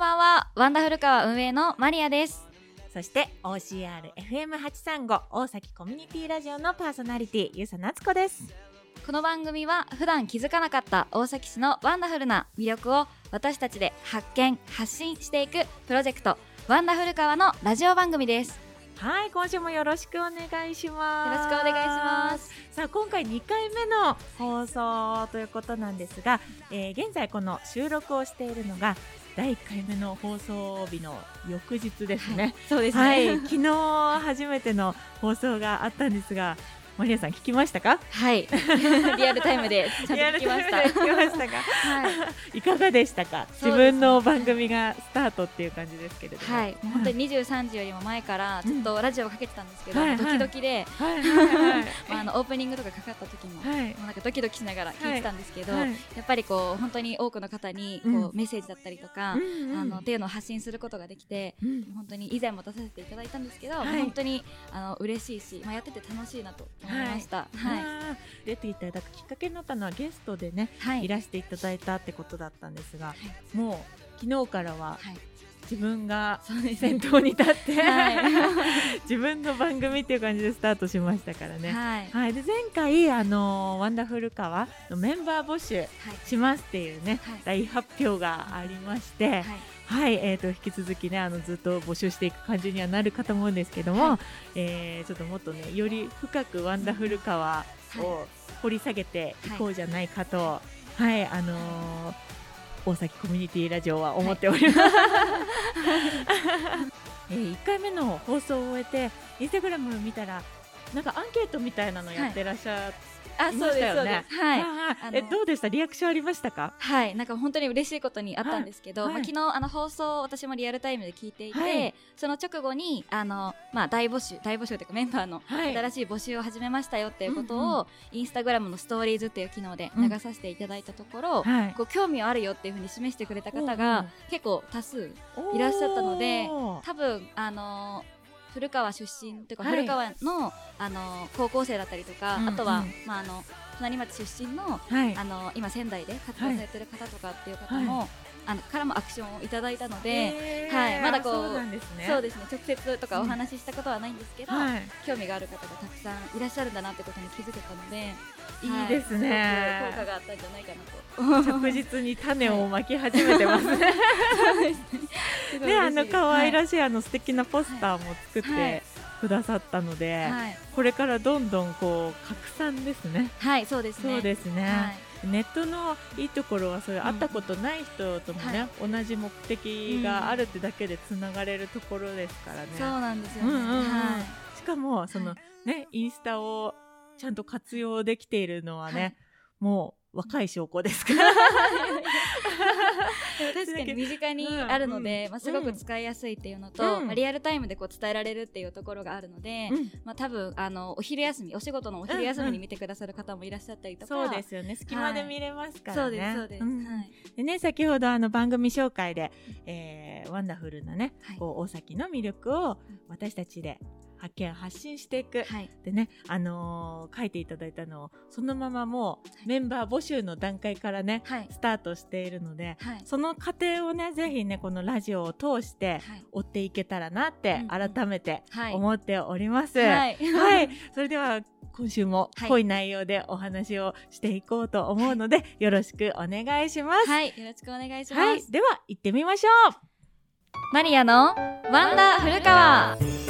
ばんは。わんだふるかわ運営のマリアです。そして OCRFM835 大崎コミュニティラジオのパーソナリティゆうさなつこです。この番組は普段気づかなかった大崎市のワンダフルな魅力を私たちで発見発信していくプロジェクトわんだふるかわのラジオ番組です。はい今週もよろしくお願いします。よろしくお願いします。さあ今回2回目の放送ということなんですが、えー、現在この収録をしているのが第1回目の放送日の翌日ですね、はい、そうですね、はい、昨日初めての放送があったんですがマリアさん聞きましたか？はい、リアルタイムでちゃんと聞きました。聞きましたか？はい。いかがでしたか？自分の番組がスタートっていう感じですけれども。はい。本当に23時よりも前からちょっとラジオをかけてたんですけど、ドキドキで、まああのオープニングとかかかった時も、もうなんかドキドキしながら聞いてたんですけど、やっぱりこう本当に多くの方にこうメッセージだったりとか、あのっていうのを発信することができて、本当に以前も出させていただいたんですけど、本当にあの嬉しいし、まあやってて楽しいなと思いました。はい、出ていただくきっかけになったのはゲストでね、はい、いらしていただいたってことだったんですが、はい、もう昨日からは、自分が先頭に立って、はい、自分の番組っていう感じでスタートしましたからね。はい、はい、で前回あのワンダフルカワのメンバー募集しますっていうね、はい、大発表がありまして。はい、えーと、引き続きねあのずっと募集していく感じにはなるかと思うんですけども、はい、えー、ちょっともっとねより深くワンダフルカワを掘り下げていこうじゃないかと、はい、はい、あのー、大崎コミュニティラジオは思っております。はい、えー、1回目の放送を終えてインスタグラム見たらなんかアンケートみたいなのやってらっしゃって。あ、そうです、ね、はい。え、どうでした？リアクションありましたか？はい。なんか本当に嬉しいことにあったんですけど、はい、まあ、昨日、あの、放送私もリアルタイムで聞いていて、はい、その直後に、あの、まあ、大募集、大募集というかメンバーの新しい募集を始めましたよっていうことを、インスタグラムのストーリーズっていう機能で流させていただいたところ、うんこう興味あるよっていうふうに示してくれた方が結構多数いらっしゃったので、多分、あのー古川出身というか、古川のあの高校生だったりとか、あとは、まあ、あの隣町出身の,、あの今仙台で活動されてる方とかっていう方も、あのからもアクションをいただいたので、はい、まだこうそうですね直接とかお話ししたことはないんですけど、興味がある方がたくさんいらっしゃるんだなってことに気づけたので。いいですね、効果があったんじゃないかなと着実に種をまき始めてますね。ね、あの可愛らしいあの素敵なポスターも作ってくださったので、これからどんどんこう拡散ですね。はい、そうですね。そうですね。ネットのいいところはそういう会ったことない人ともね、同じ目的があるってだけでつながれるところですからね。そうなんですよね。はい、しかもその、ねインスタをちゃんと活用できているのはね、はい、もう若い証拠ですか。ら確かに身近にあるので、うん、まあ、すごく使いやすいっていうのと、うん、まあ、リアルタイムでこう伝えられるっていうところがあるので、うん、まあ、多分あのお昼休みお仕事のお昼休みに見てくださる方もいらっしゃったりとか、そうですよね。隙間で見れますからね、はい、そうですそうです、はい、でね先ほどあの番組紹介で、えー、ワンダフルなね、はい、こう大崎の魅力を私たちで発見発信していく、はい、でね、あのー、書いていただいたのをそのままもうメンバー募集の段階からね、はい、スタートしているので、はい、その過程をねぜひねこのラジオを通して追っていけたらなって改めて思っております。はい、それでは今週も濃い内容でお話をしていこうと思うので、よろしくお願いします。はい、よろしくお願いします。では行ってみましょう。マリアのワンダー古川。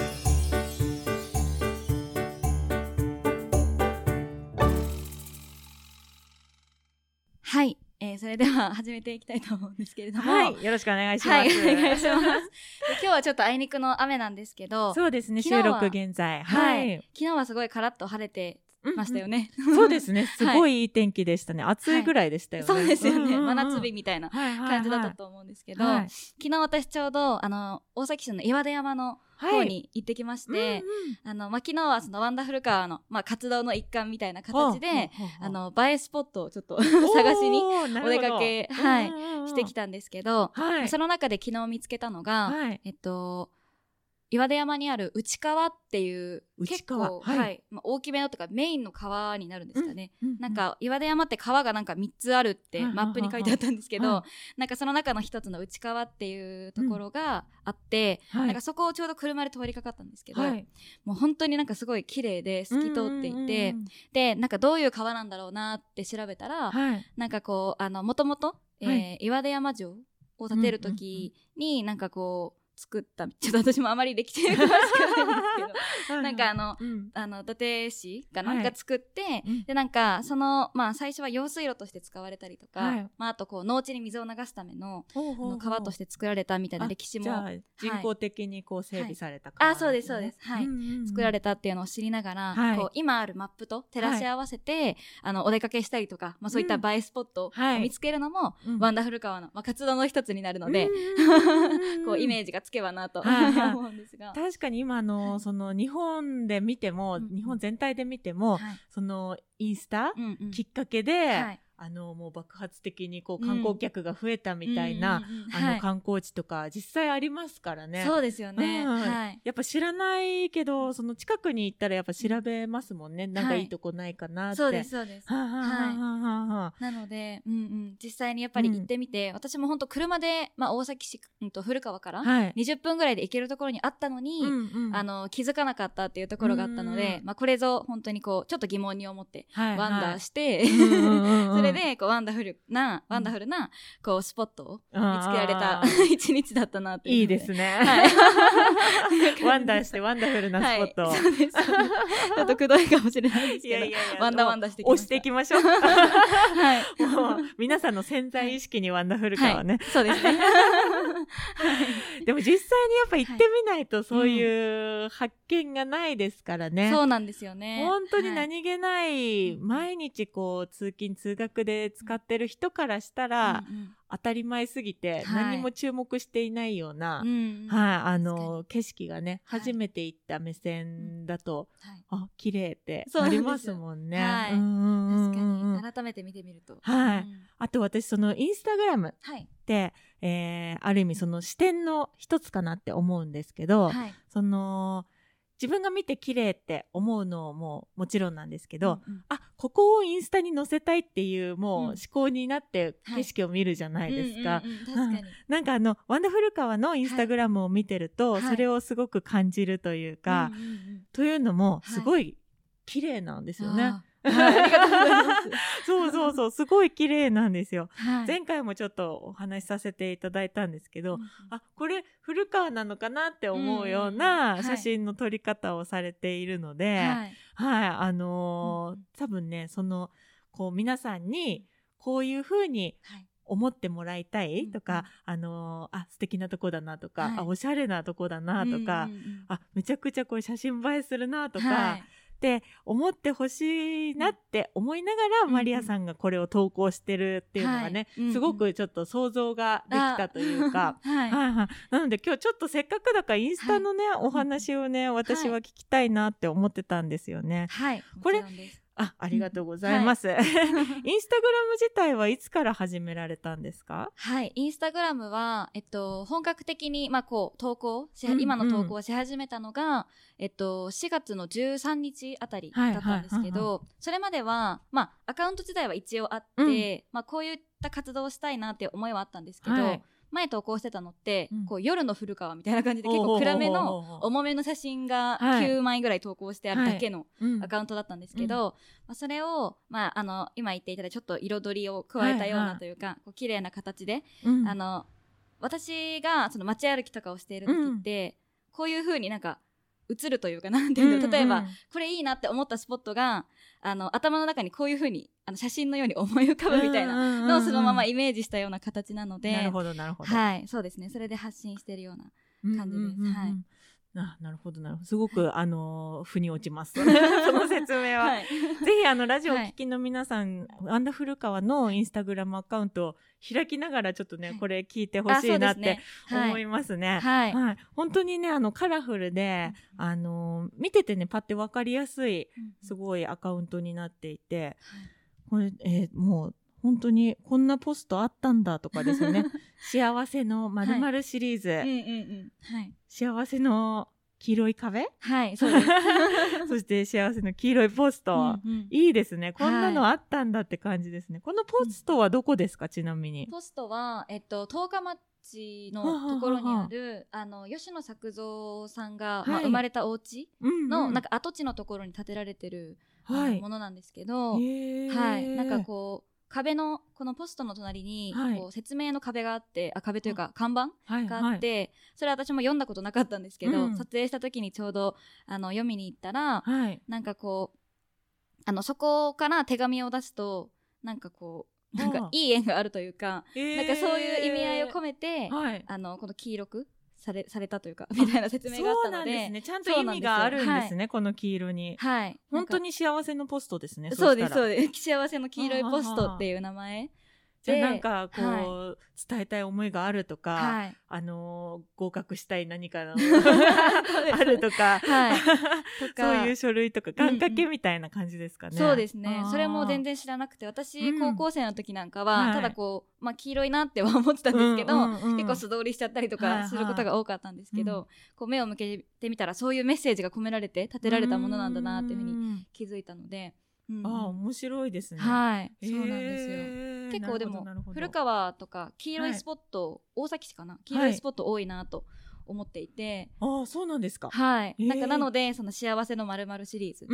はい。えー、それでは始めていきたいと思うんですけれども。はい。よろしくお願いします。はい、お願いします。今日はちょっとあいにくの雨なんですけど。そうですね、収録現在。はい。昨日はすごいカラッと晴れてましたよね。うんうん、そうですね。すごいいい天気でしたね。はい、暑いぐらいでしたよね。そうですよね、真夏日みたいな感じだったと思うんですけど、はいはいはい、昨日私ちょうど、あの、大崎市の岩出山の方に行ってきまして、はいうんうん、あの、まあ、昨日はそのワンダフルカーの、まあ、活動の一環みたいな形で、あの、映えスポットをちょっと 探しにお出かけ、はい、してきたんですけど、はい、その中で昨日見つけたのが、はい、えっと、岩出山にある内川っていう結構、はい、はい、まあ、大きめのとかメインの川になるんですかね、うんうんうん、なんか岩出山って川がなんか3つあるってマップに書いてあったんですけど、はい、なんかその中の一つの内川っていうところがあって、うん、なんかそこをちょうど車で通りかかったんですけど、もう本当になんかすごい綺麗で透き通っていて、うんうんうん、でなんかどういう川なんだろうなって調べたら、なんかこうあのもともと岩出山城を建てる時に、なんかこう作った。ちょっと私もあまり歴史が詳しくないんで。なんかあの、うん、あの伊達市がな？んか作って、はい、でなんかそのまあ最初は用水路として使われたりとか、はい、まああとこう農地に水を流すための川として作られたみたいな歴史も人工的にこう整備された川、ね、あそうですそうです。はい、うんうんうん、作られたっていうのを知りながら、こう今あるマップと照らし合わせて、あのお出かけしたりとか、まあ、そういった映えスポットを見つけるのも、ワンダフル川の、まあ、活動の一つになるので、こうイメージがつけばなと 思うんですが。確かに今の、その日本で見ても、日本全体で見ても、そのインスタ、きっかけで、あのもう爆発的にこう観光客が増えたみたいな、あの観光地とか実際ありますからね。そうですよね、はい。やっぱ知らないけどその近くに行ったらやっぱ調べますもんね。なんかいいとこないかなって。そうですそうです。はい。なので、うんうん、実際にやっぱり行ってみて、私も本当車でまあ大崎市、うんと古川から20分ぐらいで行けるところにあったのに、あの気づかなかったっていうところがあったので、まあこれぞ本当にこうちょっと疑問に思って wonder して、それでこうワンダフルな、ワンダフルなこうスポットを見つけられた 一日だったなっていいですね。はい、wonder してワンダフルなスポット、はい、そうです。ちょっとくどいかもしれないですけど、いやいやいや wonder wonder して押していきましょう。はい。もう皆さんの潜在意識にわんだふるかわね。そうですね。でも実際にやっぱ行ってみないとそういう発見がないですからね。そうなんですよね。本当に何気ない、毎日こう通勤通学で使ってる人からしたら、うんうん、当たり前すぎて何も注目していないような、はい、はい、あの景色がね、初めて行った目線だと、はい、あ綺麗ってありますもんね。はい、確かに。改めて見てみると。はい。あと私そのインスタグラムって、はい、えー、ある意味その視点の一つかなって思うんですけど、はい、その自分が見て綺麗って思うのももちろんなんですけど、うんうん、あここをインスタに載せたいっていうもう思考になって景色を見るじゃないですか。なんかあのワンダフル川のインスタグラムを見てると、はい、それをすごく感じるというか、というのもすごい綺麗なんですよね。そうそうそう、すごい綺麗なんですよ、はい、前回もちょっとお話しさせていただいたんですけど、うん、あ、これ古川なのかなって思うような写真の撮り方をされているので、はい、はい、あのーうん、多分ね、その、こう皆さんにこういうふうに、思ってもらいたいとか、うん、あのー、あ、素敵なとこだなとか、はい、あ、おしゃれなとこだなとか、うんうんうん、あ、めちゃくちゃこれ写真映えするなとか、はいって思ってほしいなって思いながら、マリアさんがこれを投稿してるっていうのがね、すごくちょっと想像ができたというか、はい、はい、なので今日ちょっとせっかくだからインスタのね、お話をね、私は聞きたいなって思ってたんですよね。はい。これ、あ、ありがとうございます。はい、インスタグラム自体はいつから始められたんですか？はい、インスタグラムは、えっと、本格的に、まあ、こう、投稿し、うんうん、今の投稿をし始めたのが、えっと、4月の13日あたりだったんですけど、それまでは、まあ、アカウント自体は一応あって、うん、まあ、こういった活動をしたいなっていう思いはあったんですけど、はい前投稿してたのって、うん、こう夜の古川みたいな感じで結構暗めの重めの写真が9枚ぐらい投稿してあるだけのアカウントだったんですけど、はいうん、まあ、それを、まあ、あの今言っていただいたちょっと彩りを加えたようなというか、はいはい、こう綺麗な形で、うん、あの私がその街歩きとかをしている時って、こういう風になんか映るというかなんていうの、例えばこれいいなって思ったスポットがあの頭の中にこういうふうにあの写真のように思い浮かぶみたいなのをそのままイメージしたような形なのでなるほどなるほど。はいそうですね。それで発信してるような感じです、はいあなるほどなるほど。すごく、あの腑に落ちます。その説明は、はい、ぜひあのラジオお聞きの皆さん、はい、アンダフル川のインスタグラムアカウントを開きながらちょっとね、はい、これ聞いてほしいなって思いますね。はい、はい、本当にねあのカラフルで、うん、あの見ててねパッてわかりやすいすごいアカウントになっていて、これ、えー、もう本当にこんなポストあったんだとかですね。幸せのまるシリーズ、はい。うんうんうん。はい、幸せの黄色い壁？はいそうです。そして幸せの黄色いポスト、うんうん、いいですね。こんなのあったんだって感じですね、はい、このポストはどこですか、ちなみに。ポストはえっと十日町のところにあるあの吉野作造さんが、はい、まあ、生まれたお家の、うんうん、なんか跡地のところに建てられてる、はい、ものなんですけど、はい、なんかこう壁のこのポストの隣にこう説明の壁があってあ壁というか看板があって、それ私も読んだことなかったんですけど、撮影した時にちょうどあの読みに行ったら、なんかこうあのそこから手紙を出すとなんかこうなんかいい縁があるというか、なんかそういう意味合いを込めて、あのこの黄色くされされたというか みたいな説明があったので。ね、ちゃんと意味があるんですね、はい、この黄色に。はい。本当に幸せのポストですねそうですそうです。幸せの黄色いポストっていう名前じゃあなんかこう、はい、伝えたい思いがあるとか、はい、あの合格したい何かの あるとか、はい、そういう書類とか願掛けみたいな感じですかね、うんうん、そうですね。それも全然知らなくて私、高校生の時なんかは、ただこう、まあ、黄色いなっては思ってたんですけど、うんうんうん、結構素通りしちゃったりとかすることが多かったんですけど、はいはい、こう目を向けてみたらそういうメッセージが込められて立てられたものなんだなっていうふうに気づいたので。うん、あ面白いですね。はい、そうなんですよ。結構でも古川とか黄色いスポット、はい、大崎市かな？黄色いスポット多いなと思っていて、ああそうなんですか。はい、なんかなのでその幸せのまるまるシリーズ。っ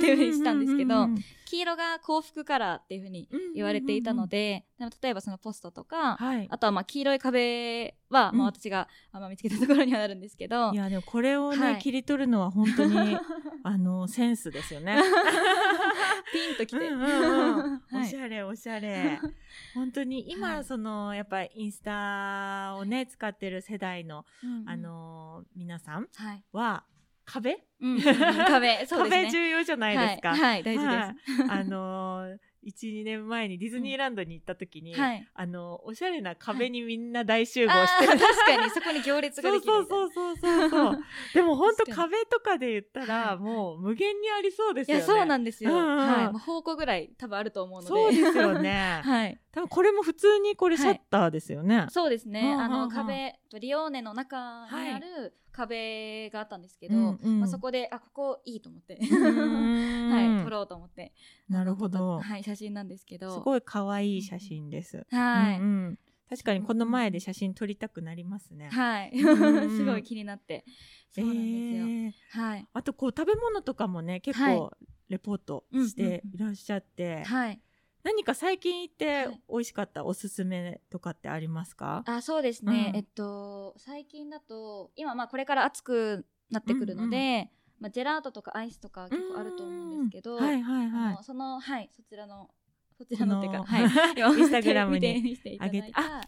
ていうふうにしたんですけど黄色が幸福カラーっていうふうに言われていたので、でも例えばそのポストとか、はい、あとはまあ黄色い壁は、まあ、私が、あまあ、見つけたところにはなるんですけど。いやでもこれをね、はい、切り取るのは本当に あのセンスですよね。ピンときて、うんうんうん。おしゃれおしゃれ。本当に今、そのやっぱりインスタをね使ってる世代の、あの皆さんは、壁、うん、壁、そうですね。壁重要じゃないですか。はい、はい、大事です。あのー12年前にディズニーランドに行った時に、うん。はい、あのおしゃれな壁にみんな大集合して、はい、確かにそこに行列ができるそうそうそうそうそう。でも本当壁とかで言ったら、もう無限にありそうですよね。いやそうなんですよ、うんうん、はい、もう方向ぐらい多分あると思うので。そうですよね。はい。多分これも普通にこれシャッターですよね、そうですね、あの壁リオーネの中にある、壁があったんですけど、うんうん、まあ、そこであここいいと思って。はい撮ろうと思って。なるほど、はい、写真なんですけど。すごい可愛い写真です、はい、うんうん。確かにこの前で写真撮りたくなりますね。はい、すごい気になって。そうなんですよ。えー、はい。あとこう食べ物とかもね結構レポートしていらっしゃって、はい。何か最近行って美味しかったおすすめとかってありますか、あそうですね、うん、えっと最近だと今まあこれから暑くなってくるので、うんうん、まあ、ジェラートとかアイスとか結構あると思うんですけど、はいはいはい、そのはいそちらのそちらのっていうか、はい、インスタグラムに上げてあ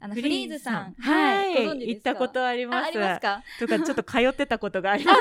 あのフリーズさん、はい、行ったことあります。ありますか？とかちょっと通ってたことがあります。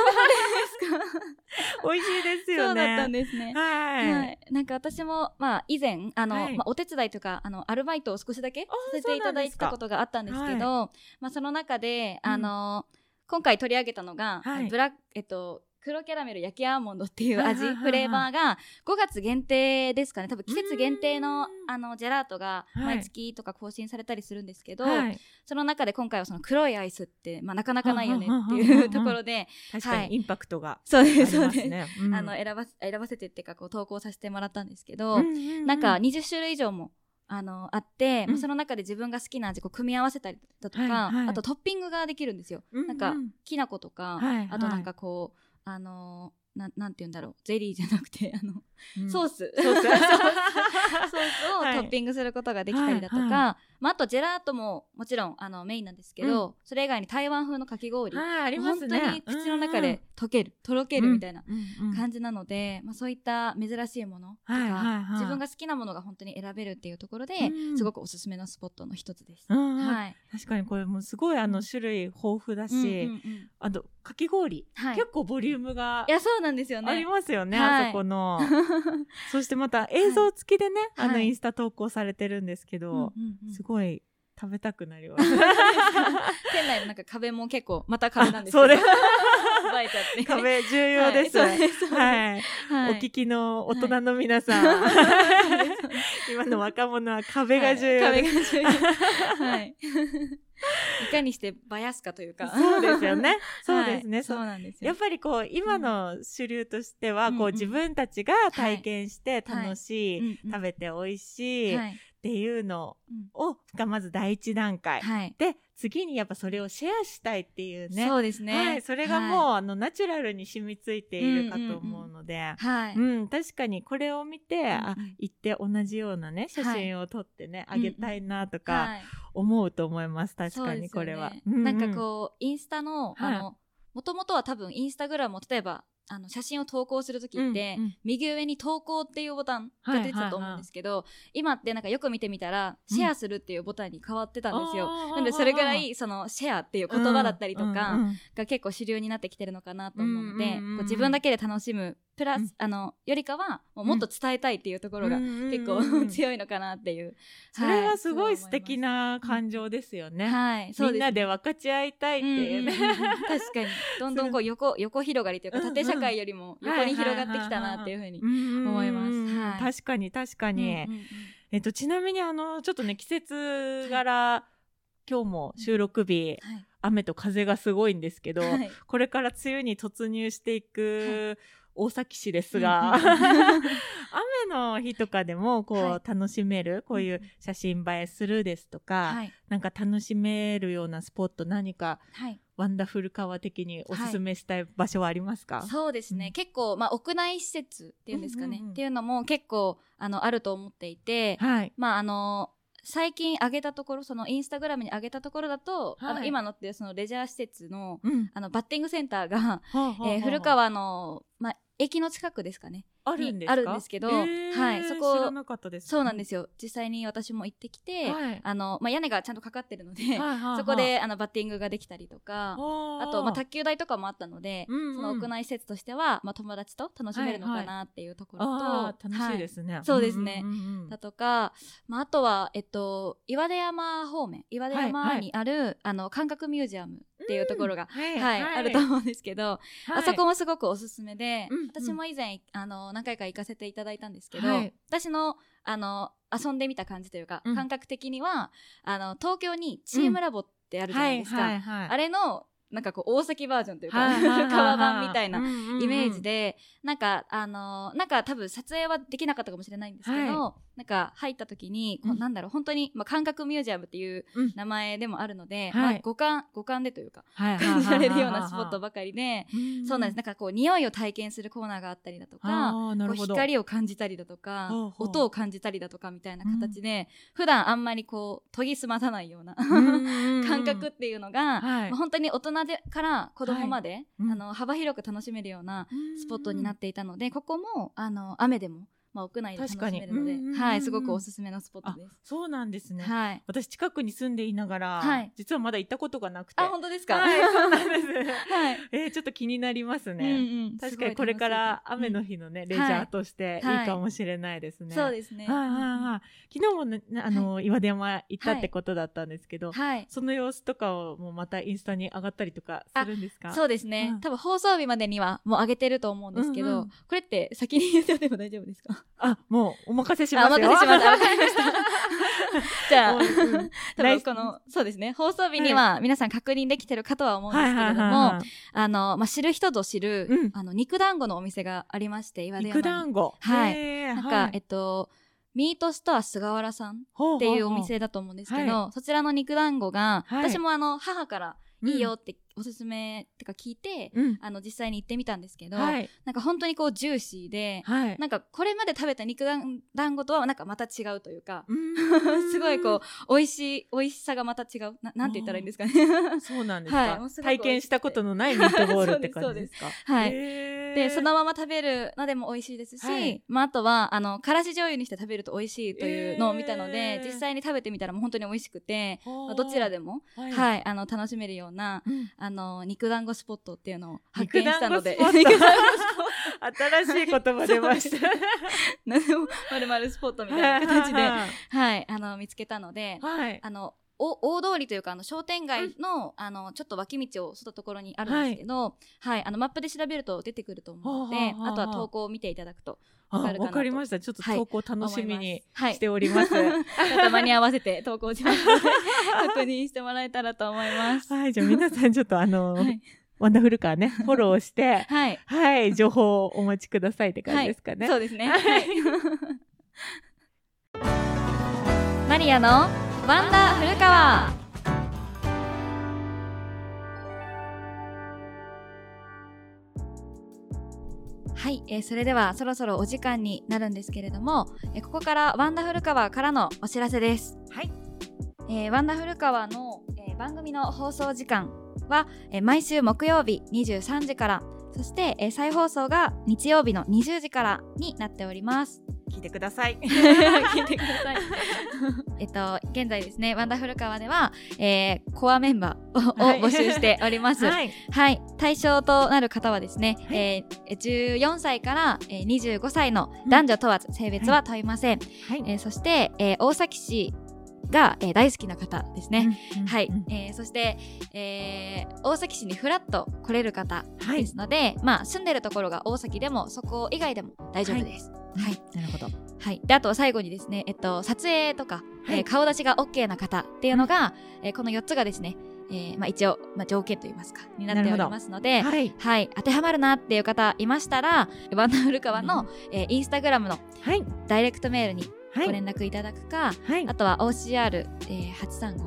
美味しいですよね。そうだったんですね。はい。はい、なんか私も、まあ、以前、あの、はい、まあ、お手伝いとか、あの、アルバイトを少しだけさせていただいたことがあったんですけど、はい、まあ、その中で、あの、うん、今回取り上げたのが、ブラえっと、黒キャラメル焼きアーモンドっていう味、フレーバーが5月限定ですかね。多分季節限定のあのジェラートが毎月とか更新されたりするんですけど、はい、その中で今回はその黒いアイスって、まあ、なかなかないよねっていうところで、確かにインパクトが、そうです、そうです。あの、選ば、選ばせてっていうか、こう投稿させてもらったんですけど、なんか20種類以上もあのあって、うん、その中で自分が好きな味を組み合わせたりだとか、はいはい、あとトッピングができるんですよ。うんうん、なんかきな粉とか、はいはい、あとなんかこうあのななんて言うんだろう。ゼリーじゃなくてあの、うん、ソース。ソース。ソースをトッピングすることができたりだとか、はいはい、まあ、あとジェラートももちろんあのメインなんですけど、うん、それ以外に台湾風のかき氷ああります、ね、本当に口の中で溶ける、とろけるみたいな感じなので、まあ、そういった珍しいものとか、はいはいはい、自分が好きなものが本当に選べるっていうところで、すごくおすすめのスポットの一つです。はい、確かにこれもすごいあの種類豊富だし、うんうんうん、あとかき氷、はい、結構ボリュームがいやそうなんですよね。ありますよね、はい、あそこの そしてまた映像付きでね、はい、あのインスタ投稿されてるんですけど、はい、すごい食べたくなります。店内のなんか壁も結構また壁なんですけど。映えちゃって。壁重要です、はい、はい、お聞きの大人の皆さん、はい、今の若者は壁が重要です、はい、壁が重要。はいいかにしてバヤすかというか。そうですよね。そうですね。はい、そうなんですよ。やっぱりこう、今の主流としては、うん、こう、自分たちが体験して楽しい、はい、食べて美味しい、はい。っていうのを、がまず第一段階、はい、で次にやっぱそれをシェアしたいっていうね。そうですね、はい、それがもう、はい、あのナチュラルに染みついているかと思うので、はい。うん、確かにこれを見て、うんうん、あ行って同じようなね写真を撮ってね、あげたいなとか思うと思います。確かにこれは。ねうんうん、なんかこうインスタのあのもともとは多分インスタグラムを例えばあの写真を投稿する時って、うんうん、右上に投稿っていうボタンが出てたと思うんですけど、はいはいはい、今ってなんかよく見てみたらシェアするっていうボタンに変わってたんですよ、うん、なんでそれぐらいそのシェアっていう言葉だったりとかが結構主流になってきてるのかなと思うので、うんうんうん、こう自分だけで楽しむプラス、うん、あのよりかはもっと伝えたいっていうところが結構、うん、強いのかなっていう、それはすごい素敵な感情ですよね、はい、みんなで分かち合いたいっていうね、確かに。どんどんこう横 横広がりというか縦社会よりも横に広がってきたなっていうふうに思います、はい、確かに確かに、うんうんうん、えっとちなみにあのちょっとね季節柄、はい、今日も収録日、はい。雨と風がすごいんですけど、はい、これから梅雨に突入していく大崎市ですが、雨の日とかでもこう、はい、楽しめるこういう写真映えするですとか、はい、なんか楽しめるようなスポット何か、はい、ワンダフル川的におすすめしたい場所はありますか、そうですね、うん、結構、まあ、屋内施設っていうんですかね、うんうんうん、っていうのも結構あのあると思っていて、まああの最近上げたところそのインスタグラムに上げたところだと、はい、あの今のってそのレジャー施設のうん、あのバッティングセンターが、はあはあ、えー、古川の、まあ、駅の近くですかねあるんですあるんですけど、はい、そこそうなんですよ。実際に私も行ってきて、はい、あのまあ、屋根がちゃんとかかってるので、はいはいはい、そこであのバッティングができたりとかあと、まあ、卓球台とかもあったので、うんうん、その屋内施設としては、まあ、友達と楽しめるのかなっていうところと、はいはい、楽しいですね、はい、そうですね、うんうんうん、だとか、まあ、あとは、えっと、岩出山方面。岩出山にある、はいはい、あの感覚ミュージアムっていうところが、はい、はい、あると思うんですけど、あそこもすごくおすすめで、うんうん、私も以前あの何回か行かせていただいたんですけど、私のあの遊んでみた感じというか、うん、感覚的にはあの東京にチームラボってあるじゃないですか、あれのなんかこう大崎バージョンというか、川版みたいなイメージで、なんかあのー、なんか多分撮影はできなかったかもしれないんですけど、はい、なんか入った時に、こうなんだろう本当に、まあ、感覚ミュージアムっていう名前でもあるので、まあ、五感五感でというか、感じられるようなスポットばかりで、そうなんです。なんかこう匂いを体験するコーナーがあったりだとかこう光を感じたりだとか音を感じたりだとかみたいな形で、普段あんまりこう研ぎ澄まさないような 感覚っていうのが、まあ、本当に大人でから子供まで、はいあの幅広く楽しめるようなスポットになっていたのでここもあの雨でもまあ、屋内で楽しめるので、はい、すごくおすすめのスポットです。そうなんですね。はい、私近くに住んでいながら、はい、実はまだ行ったことがなくて。あ、本当ですか？はい、そうなんです。はい、えー、ちょっと気になりますね。うんうん、確かにこれから雨の日のね、うん、レジャーとしていいかもしれないですね。そうですね。はいはいはい。昨日もね、あの、岩出山行ったってことだったんですけど、はい、その様子とかをもうまたインスタに上がったりとかするんですか？そうですね、うん、多分放送日までにはもう上げてると思うんですけど、うんうん、これって先に言っても大丈夫ですか？あ、もう。お任せしますお任せします。わかりました。じゃあ、うん、多分この、そうですね、放送日には皆さん確認できてるかとは思うんですけれども、あの、まあ、知る人ぞ知る、うん、あの、肉団子のお店がありまして、岩出山肉団子？はい。なんか、えっと、ミートストア菅原さんっていうお店だと思うんですけど、そちらの肉団子が、私もあの、母からいいよっておすすめってか聞いて、うん、あの実際に行ってみたんですけど、はい、なんか本当にこうジューシーで、はい、なんかこれまで食べた肉団子とはなんかまた違うというか すごいこう美味しい美味しさがまた違うななんて言ったらいいんですかね。そうなんですか、はい、体験したことのないミートボールって 感じですか？はい。でそのまま食べるのでも美味しいですし、はい、まあ、あとはあのからし醤油にして食べると美味しいというのを見たので実際に食べてみたらもう本当に美味しくて、まあ、どちらでも、はい、あの楽しめるような、うん、あの肉団子スポットっていうのを発見したので。新しい言葉出ました。まるまるスポットみたいな形ではい。あの見つけたので、はい、あの大通りというかあの商店街のうん、あのちょっと脇道を沿ったところにあるんですけど、はい、はい、あのマップで調べると出てくると思うので、はあとは投稿を見ていただくとわかりました。ちょっと投稿楽しみにしております、はい、また間に合わせて投稿します。確認してもらえたらと思います。はいじゃあ皆さんちょっとあのーわんだふるかわね、フォローして、はい。はい、情報をお待ちくださいって感じですかね。そうですね。はい。マリアのわんだふるかわ。はい、えー、それではそろそろお時間になるんですけれども、えー、ここからわんだふるかわからのお知らせです。はい。えー、わんだふるかわの、えー、番組の放送時間は、えー、毎週木曜日23時からそして、えー、再放送が日曜日の20時からになっております聞いてください。聞いてください。えっと現在ですねわんだふるかわでは、えー、コアメンバーを募集しております、はい、はい、対象となる方はですね、はい、えー、14歳から、えー、25歳の男女問わず性別は問いません、はい、えー、そして、えー、大崎市が、えー、大好きな方ですね。はい、えー、そして、えー、大崎市にふらっと来れる方ですので、はい、まあ住んでるところが大崎でもそこ以外でも大丈夫です。はい、なるほど。はい、であと最後にですね、えっと、撮影とか、はい、えー、顔出しが OK な方っていうのが、うん、えー、この4つがですね、えーまあ、一応、まあ、条件といいますかになっておりますので、はい、はい、当てはまるなっていう方いましたらワンダフルカワの、うん、えー、インスタグラムの、はい、ダイレクトメールにご連絡いただくか、はい、あとは OCR、えー、835さん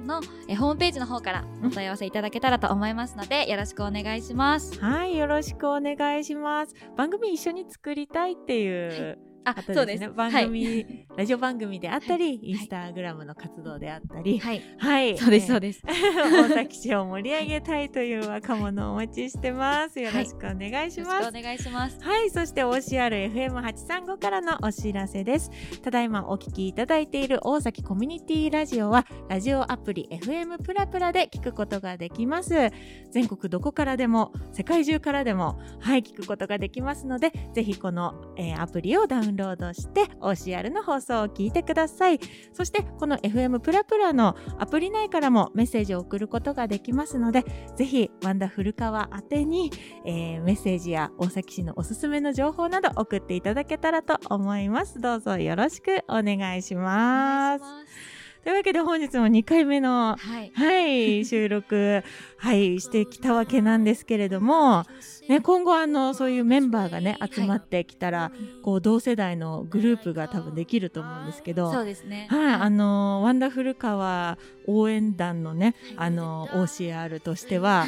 の、はい、えー、ホームページの方からお問い合わせいただけたらと思いますので、よろしくお願いします。はい、よろしくお願いします。番組一緒に作りたいっていう、はいあ、そうですね。番組、はい、ラジオ番組であったり、はい、インスタグラムの活動であったり、はい。はい。そうです、そうです。大崎市を盛り上げたいという若者をお待ちしてます。よろしくお願いします。はい、お願いします。はい。そして OCRFM835 からのお知らせです。ただいまお聞きいただいている大崎コミュニティラジオは、ラジオアプリ FM プラプラで聞くことができます。全国どこからでも、世界中からでも、はい、聞くことができますので、ぜひこの、えー、アプリをダウンロードして OCR の放送を聞いてください。そしてこの FM プラプラのアプリ内からもメッセージを送ることができますのでぜひワンダフルカ宛てに、えー、メッセージや大崎市のおすすめの情報など送っていただけたらと思います。どうぞよろしくお願いします。というわけで本日も2回目の、はい、はい、収録、はい、してきたわけなんですけれども、ね、今後あの、そういうメンバーがね、集まってきたら、はい、こう、同世代のグループが多分できると思うんですけど、そうですね。はい、あの、ワンダフル川応援団のね、あの、OCR としては、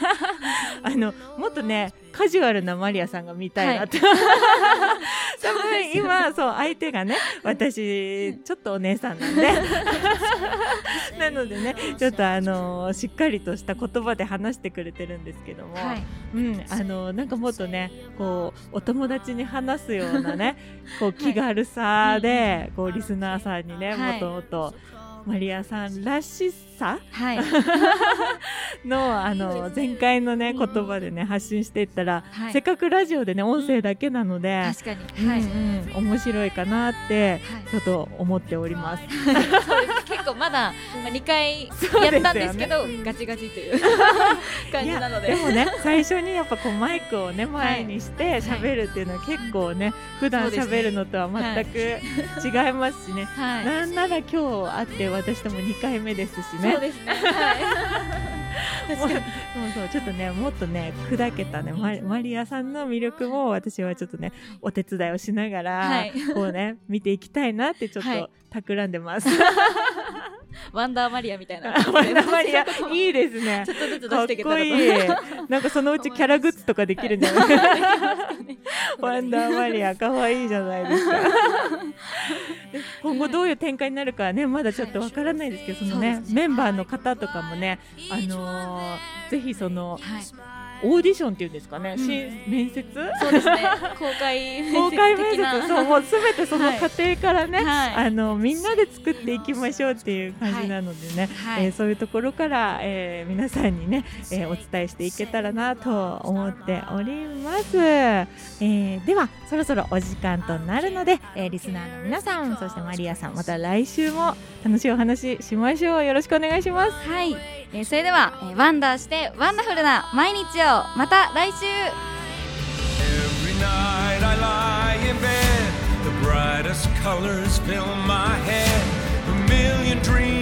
あの、もっとね、カジュアルなマリアさんが見たいなって、はい、多分今そう相手がね私ちょっとお姉さんなんで。なのでねちょっとあのしっかりとした言葉で話してくれてるんですけども、はい、うんあのなんかもっとねこうお友達に話すようなねこう気軽さで、こうリスナーさんにね、もっともっとマリアさんらしさ、はい、のあの前回のね言葉でね発信していったら、はい、せっかくラジオでね音声だけなので、確かに、はい、うんうん、面白いかなってちょっと思っております。結構まだ、まあ、2回やったんですけど、ね、ガチガチという感じなので。でもね最初にやっぱこうマイクをね前にして喋るっていうのは結構ね普段喋るのとは全く違いますしね、はい、なんなら今日会って私とも2回目ですしね。そうですね。はい。そうそうちょっとねもっとね砕けたねママリアさんの魅力も私はちょっとねお手伝いをしながら、はい、こうね見ていきたいなってちょっと企んでます。ワンダーマリアみたいな。ワンダーマリア、いいですね。ちょっとずつ出していけたらと。いい。なんかそのうちキャラグッズとかできるんじゃない？ですか。ワンダーマリア、可愛いじゃないですか。今後どういう展開になるかね、まだちょっとわからないですけど、そのね、メンバーの方とかもね、あのぜひその、オーディションっていうんですかね、うん、面接？そうですね。公開面接公開面接？そうもう全てその過程からね、はい、あのみんなで作っていきましょうっていう感じなのでね、はい、えー、そういうところから、えー、皆さんにね、えー、お伝えしていけたらなと思っております、えー、ではそろそろお時間となるので、えー、リスナーの皆さんそしてマリアさんまた来週も楽しいお話しましょう。よろしくお願いします。はい、えー、それでは、えー、ワンダーしてワンダフルな毎日をまた来週。Every night I lie in bed The brightest colors fill my head. A million dreams